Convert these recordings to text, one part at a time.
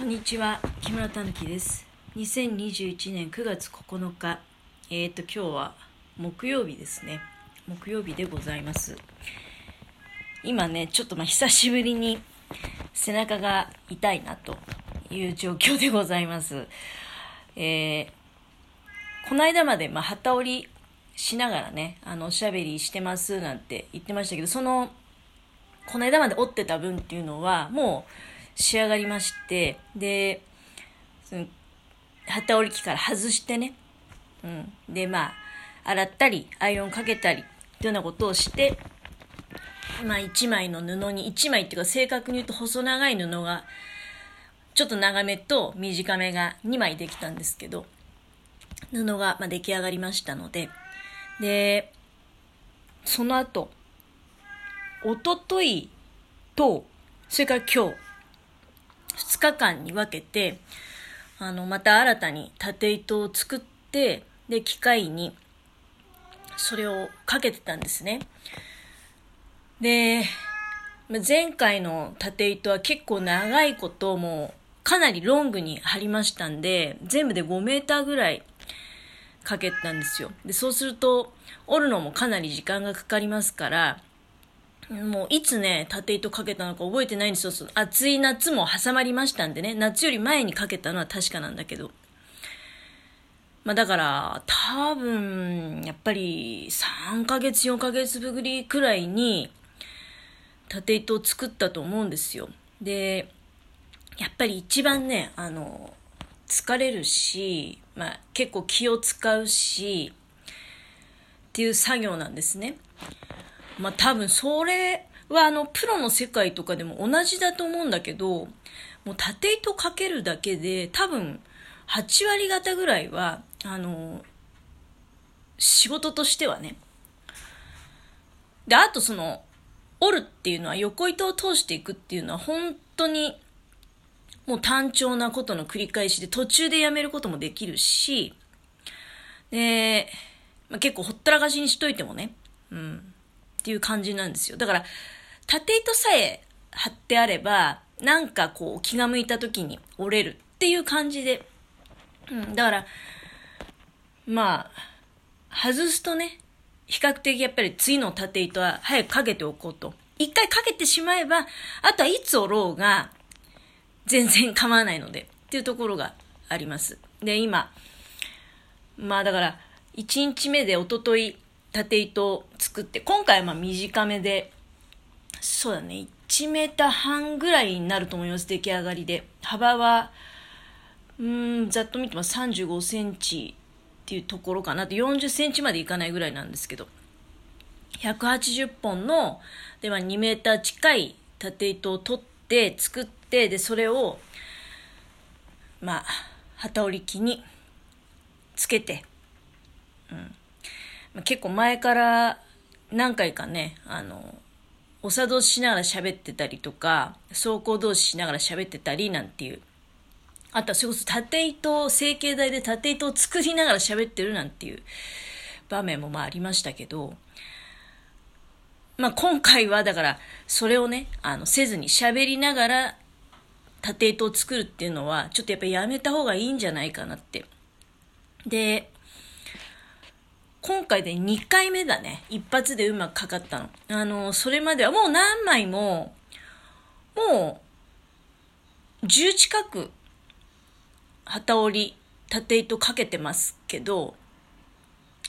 こんにちは木村たぬきです。2021年9月9日。えっ、ー、と今日は木曜日ですね。木曜日でございます。今ねちょっとまあ久しぶりに背中が痛いなという状況でございます。えー、この間までまあ旗折りしながらねあのおしゃべりしてますなんて言ってましたけどそのこの間まで折ってた分っていうのはもう仕上がりまして、で、その、旗織り機から外してね、うん。で、まあ、洗ったり、アイロンかけたり、というようなことをして、まあ、一枚の布に、一枚っていうか正確に言うと細長い布が、ちょっと長めと短めが2枚できたんですけど、布がま出来上がりましたので、で、その後、おとといと、それから今日、2日間に分けて、あの、また新たに縦糸を作って、で、機械にそれをかけてたんですね。で、前回の縦糸は結構長いこともうかなりロングに張りましたんで、全部で5メーターぐらいかけたんですよ。で、そうすると、折るのもかなり時間がかかりますから、もういつね、縦糸かけたのか覚えてないんですよ。暑い夏も挟まりましたんでね、夏より前にかけたのは確かなんだけど。まあだから、多分、やっぱり3ヶ月、4ヶ月ぶりくらいに、縦糸を作ったと思うんですよ。で、やっぱり一番ね、あの、疲れるし、まあ結構気を使うし、っていう作業なんですね。まあ多分それはあのプロの世界とかでも同じだと思うんだけど、もう縦糸かけるだけで多分8割方ぐらいは、あの、仕事としてはね。で、あとその、折るっていうのは横糸を通していくっていうのは本当にもう単調なことの繰り返しで途中でやめることもできるし、で、まあ、結構ほったらかしにしといてもね、うん。っていう感じなんですよ。だから、縦糸さえ貼ってあれば、なんかこう気が向いた時に折れるっていう感じで。うん、だから、まあ、外すとね、比較的やっぱり次の縦糸は早くかけておこうと。一回かけてしまえば、あとはいつ折ろうが、全然構わないので、っていうところがあります。で、今、まあだから、1日目でおととい、縦糸を作って、今回はまあ短めで、そうだね、1メーター半ぐらいになると思います、出来上がりで。幅は、うん、ざっと見ても35センチっていうところかな。40センチまでいかないぐらいなんですけど。180本の、で、まあ2メーター近い縦糸を取って作って、で、それを、まあ、旗織り機につけて、うん。結構前から何回かね、あの、お茶同士しながら喋ってたりとか、走行同士しながら喋ってたりなんていう。あとはそれこそ縦糸、成形台で縦糸を作りながら喋ってるなんていう場面もまあありましたけど、まあ今回はだからそれをね、あの、せずに喋りながら縦糸を作るっていうのは、ちょっとやっぱりやめた方がいいんじゃないかなって。で、今回で2回目だね。一発でうまくかかったの。あの、それまではもう何枚も、もう、10近く、旗織り、縦糸かけてますけど、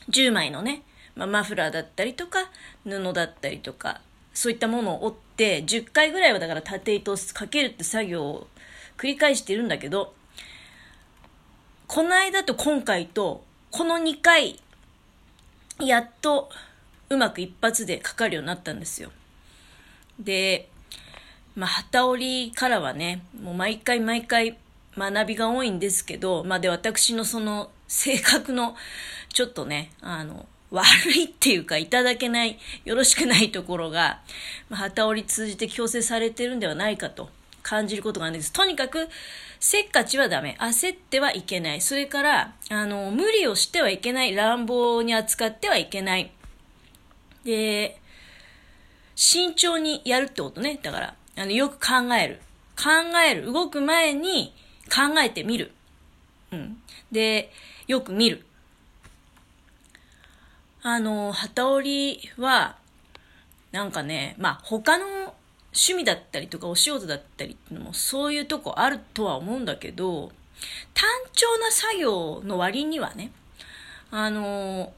10枚のね、まあ、マフラーだったりとか、布だったりとか、そういったものを折って、10回ぐらいはだから縦糸をかけるって作業を繰り返してるんだけど、この間と今回と、この2回やっとうまく一発でかかるようになったんですよ。で、まあ、旗織りからはね、もう毎回毎回学びが多いんですけど、まあ、で、私のその性格のちょっとね、あの、悪いっていうか、いただけない、よろしくないところが、まあ、旗織り通じて強制されてるんではないかと感じることがあるんです。とにかく、せっかちはダメ。焦ってはいけない。それから、あの、無理をしてはいけない。乱暴に扱ってはいけない。で、慎重にやるってことね。だから、あの、よく考える。考える、動く前に考えてみる。うん。で、よく見る。あの、旗織りは、なんかね、まあ他の趣味だったりとかお仕事だったりっていうのもそういうとこあるとは思うんだけど、単調な作業の割にはね、あの、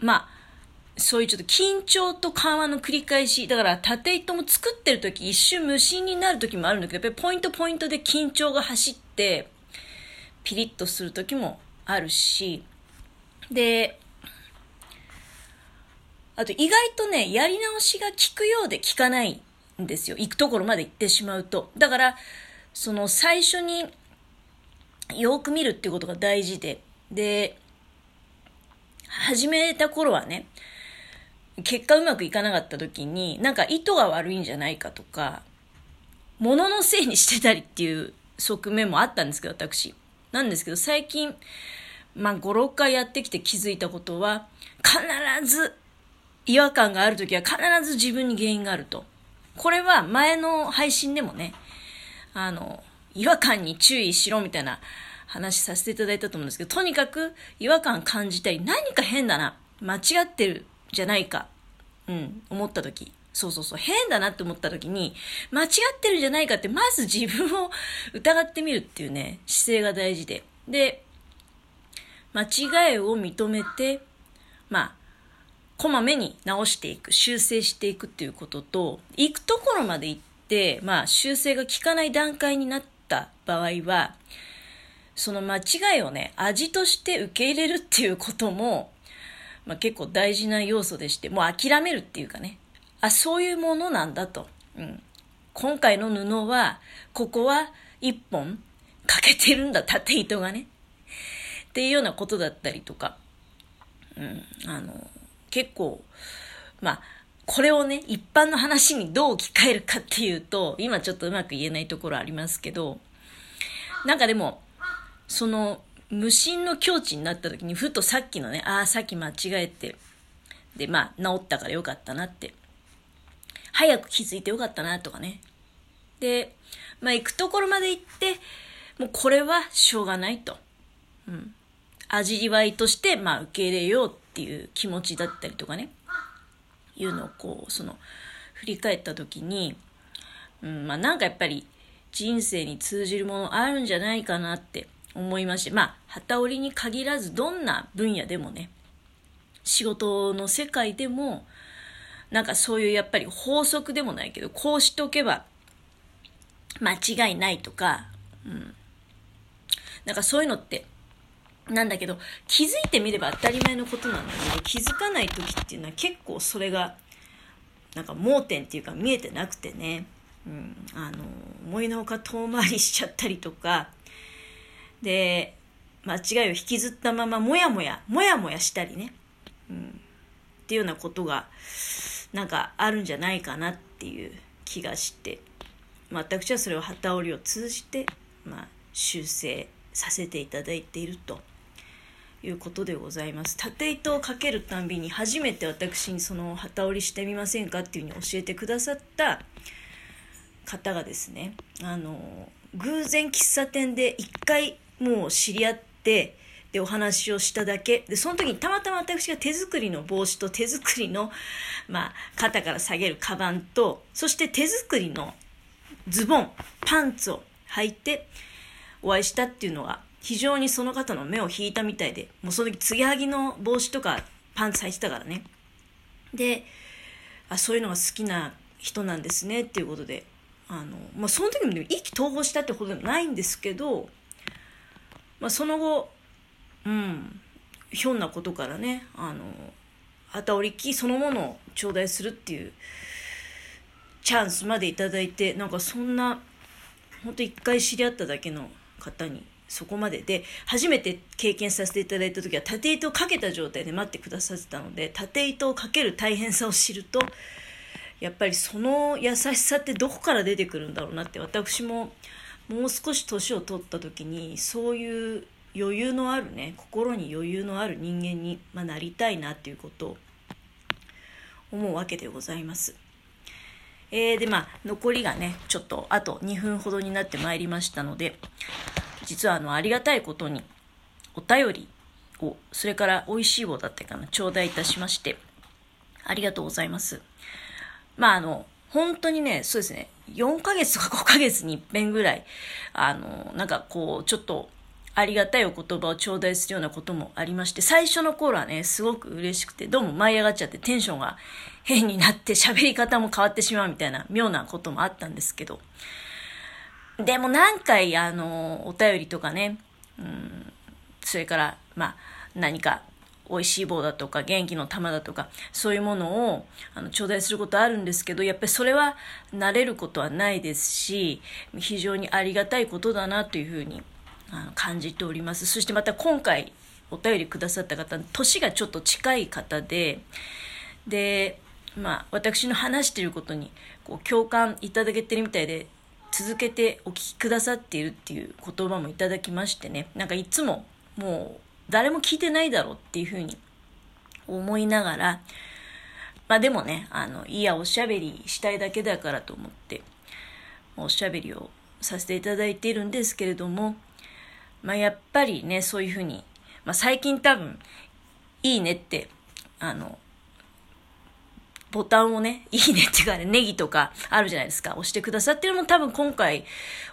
まあ、そういうちょっと緊張と緩和の繰り返し。だから縦糸も作ってる時一瞬無心になる時もあるんだけど、やっぱりポイントポイントで緊張が走って、ピリッとする時もあるし、で、あと意外とね、やり直しが効くようで効かないんですよ。行くところまで行ってしまうと。だから、その最初によく見るっていうことが大事で、で、始めた頃はね、結果うまくいかなかった時に、なんか意図が悪いんじゃないかとか、物のせいにしてたりっていう側面もあったんですけど、私。なんですけど、最近、まあ、5、6回やってきて気づいたことは、必ず違和感があるときは必ず自分に原因があると。これは前の配信でもね、あの、違和感に注意しろみたいな話させていただいたと思うんですけど、とにかく違和感感じたり、何か変だな、間違ってるじゃないか、うん、思ったとき。そうそうそう、変だなって思った時に、間違ってるじゃないかって、まず自分を疑ってみるっていうね、姿勢が大事で。で、間違いを認めて、まあ、こまめに直していく、修正していくっていうことと、行くところまで行って、まあ、修正が効かない段階になった場合は、その間違いをね、味として受け入れるっていうことも、まあ、結構大事な要素でして、もう諦めるっていうかね、あ、そういうものなんだと。うん。今回の布は、ここは一本欠けてるんだ、縦糸がね。っていうようなことだったりとか、うん、あの、結構、まあ、これをね、一般の話にどう置き換えるかっていうと、今ちょっとうまく言えないところありますけど、なんかでも、その、無心の境地になった時に、ふとさっきのね、ああ、さっき間違えて、で、まあ、治ったからよかったなって、早く気づいてよかったなとかね。で、まあ、行くところまで行って、もうこれはしょうがないと。うん。味わいとして、まあ、受け入れようっていう気持ちだったりとかね、いうのをこう、その、振り返った時に、うん、まあなんかやっぱり人生に通じるものあるんじゃないかなって思いまして、まあ、旗織りに限らずどんな分野でもね、仕事の世界でも、なんかそういうやっぱり法則でもないけど、こうしておけば間違いないとか、うん。なんかそういうのってなんだけど、気づいてみれば当たり前のことなんだけど、気づかない時っていうのは結構それが、なんか盲点っていうか見えてなくてね、うん、あの、思いのほか遠回りしちゃったりとか、で、間違いを引きずったままもやもや、もやもやしたりね、うん、っていうようなことが、なんかあるんじゃないかなっていう気がして、私はそれを旗織りを通じて、まあ、修正させていただいていると。いうことでございます。縦糸をかけるたんびに初めて私にその旗織りしてみませんかっていうふうに教えてくださった方がですねあの偶然喫茶店で一回もう知り合ってでお話をしただけ。でその時にたまたま私が手作りの帽子と手作りの、まあ、肩から下げるカバンとそして手作りのズボンパンツを履いてお会いしたっていうのが非常にその方の目を引いたみたいで、もうその時、継ぎはぎの帽子とかパンツ履いてたからね。で、あ、そういうのが好きな人なんですねっていうことで、あの、まあ、その時も、ね、意気投合したってことでもないんですけど、まあ、その後、うん、ひょんなことからね、あの、旗織り機そのものを頂戴するっていうチャンスまでいただいて、なんかそんな、ほんと一回知り合っただけの方にそこまでで初めて経験させていただいた時は縦糸をかけた状態で待ってくださってたので縦糸をかける大変さを知るとやっぱりその優しさってどこから出てくるんだろうなって私ももう少し年を取った時にそういう余裕のあるね心に余裕のある人間に、まあ、なりたいなっていうことを思うわけでございます。えー、で、まあ、残りがね、ちょっと、あと2分ほどになってまいりましたので、実は、あの、ありがたいことに、お便りを、それから美味しい棒だったかな、頂戴いたしまして、ありがとうございます。まあ、あの、本当にね、そうですね、4ヶ月とか5ヶ月に一遍ぐらい、あの、なんかこう、ちょっと、ありがたいお言葉を頂戴するようなこともありまして、最初の頃はね、すごく嬉しくて、どうも舞い上がっちゃってテンションが変になって喋り方も変わってしまうみたいな妙なこともあったんですけど、でも何回、あの、お便りとかね、うん、それから、まあ、何か美味しい棒だとか元気の玉だとかそういうものをあの頂戴することあるんですけどやっぱりそれは慣れることはないですし非常にありがたいことだなというふうにあの感じております。そしてまた今回お便りくださった方年がちょっと近い方ででまあ私の話していることにこう共感いただけてるみたいで続けてお聞きくださっているっていう言葉もいただきましてね。なんかいつももう誰も聞いてないだろうっていうふうに思いながら、まあでもね、あの、いや、おしゃべりしたいだけだからと思って、おしゃべりをさせていただいているんですけれども、まあやっぱりね、そういうふうに、まあ最近多分、いいねって、あの、ボタンをね、いいねっていうかね、ネギとかあるじゃないですか。押してくださってるのも多分今回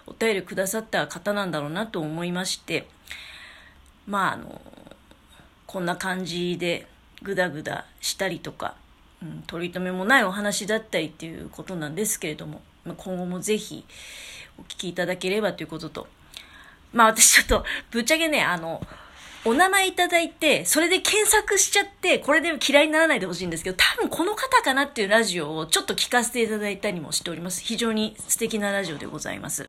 お便りくださった方なんだろうなと思いまして、まああのこんな感じでグダグダしたりとか、うん、取り留めもないお話だったりっていうことなんですけれども、今後もぜひお聞きいただければということとまあ私ちょっとぶっちゃけねあのお名前いただいて、それで検索しちゃって、これで嫌いにならないでほしいんですけど、多分この方かなっていうラジオをちょっと聞かせていただいたりもしております。非常に素敵なラジオでございます。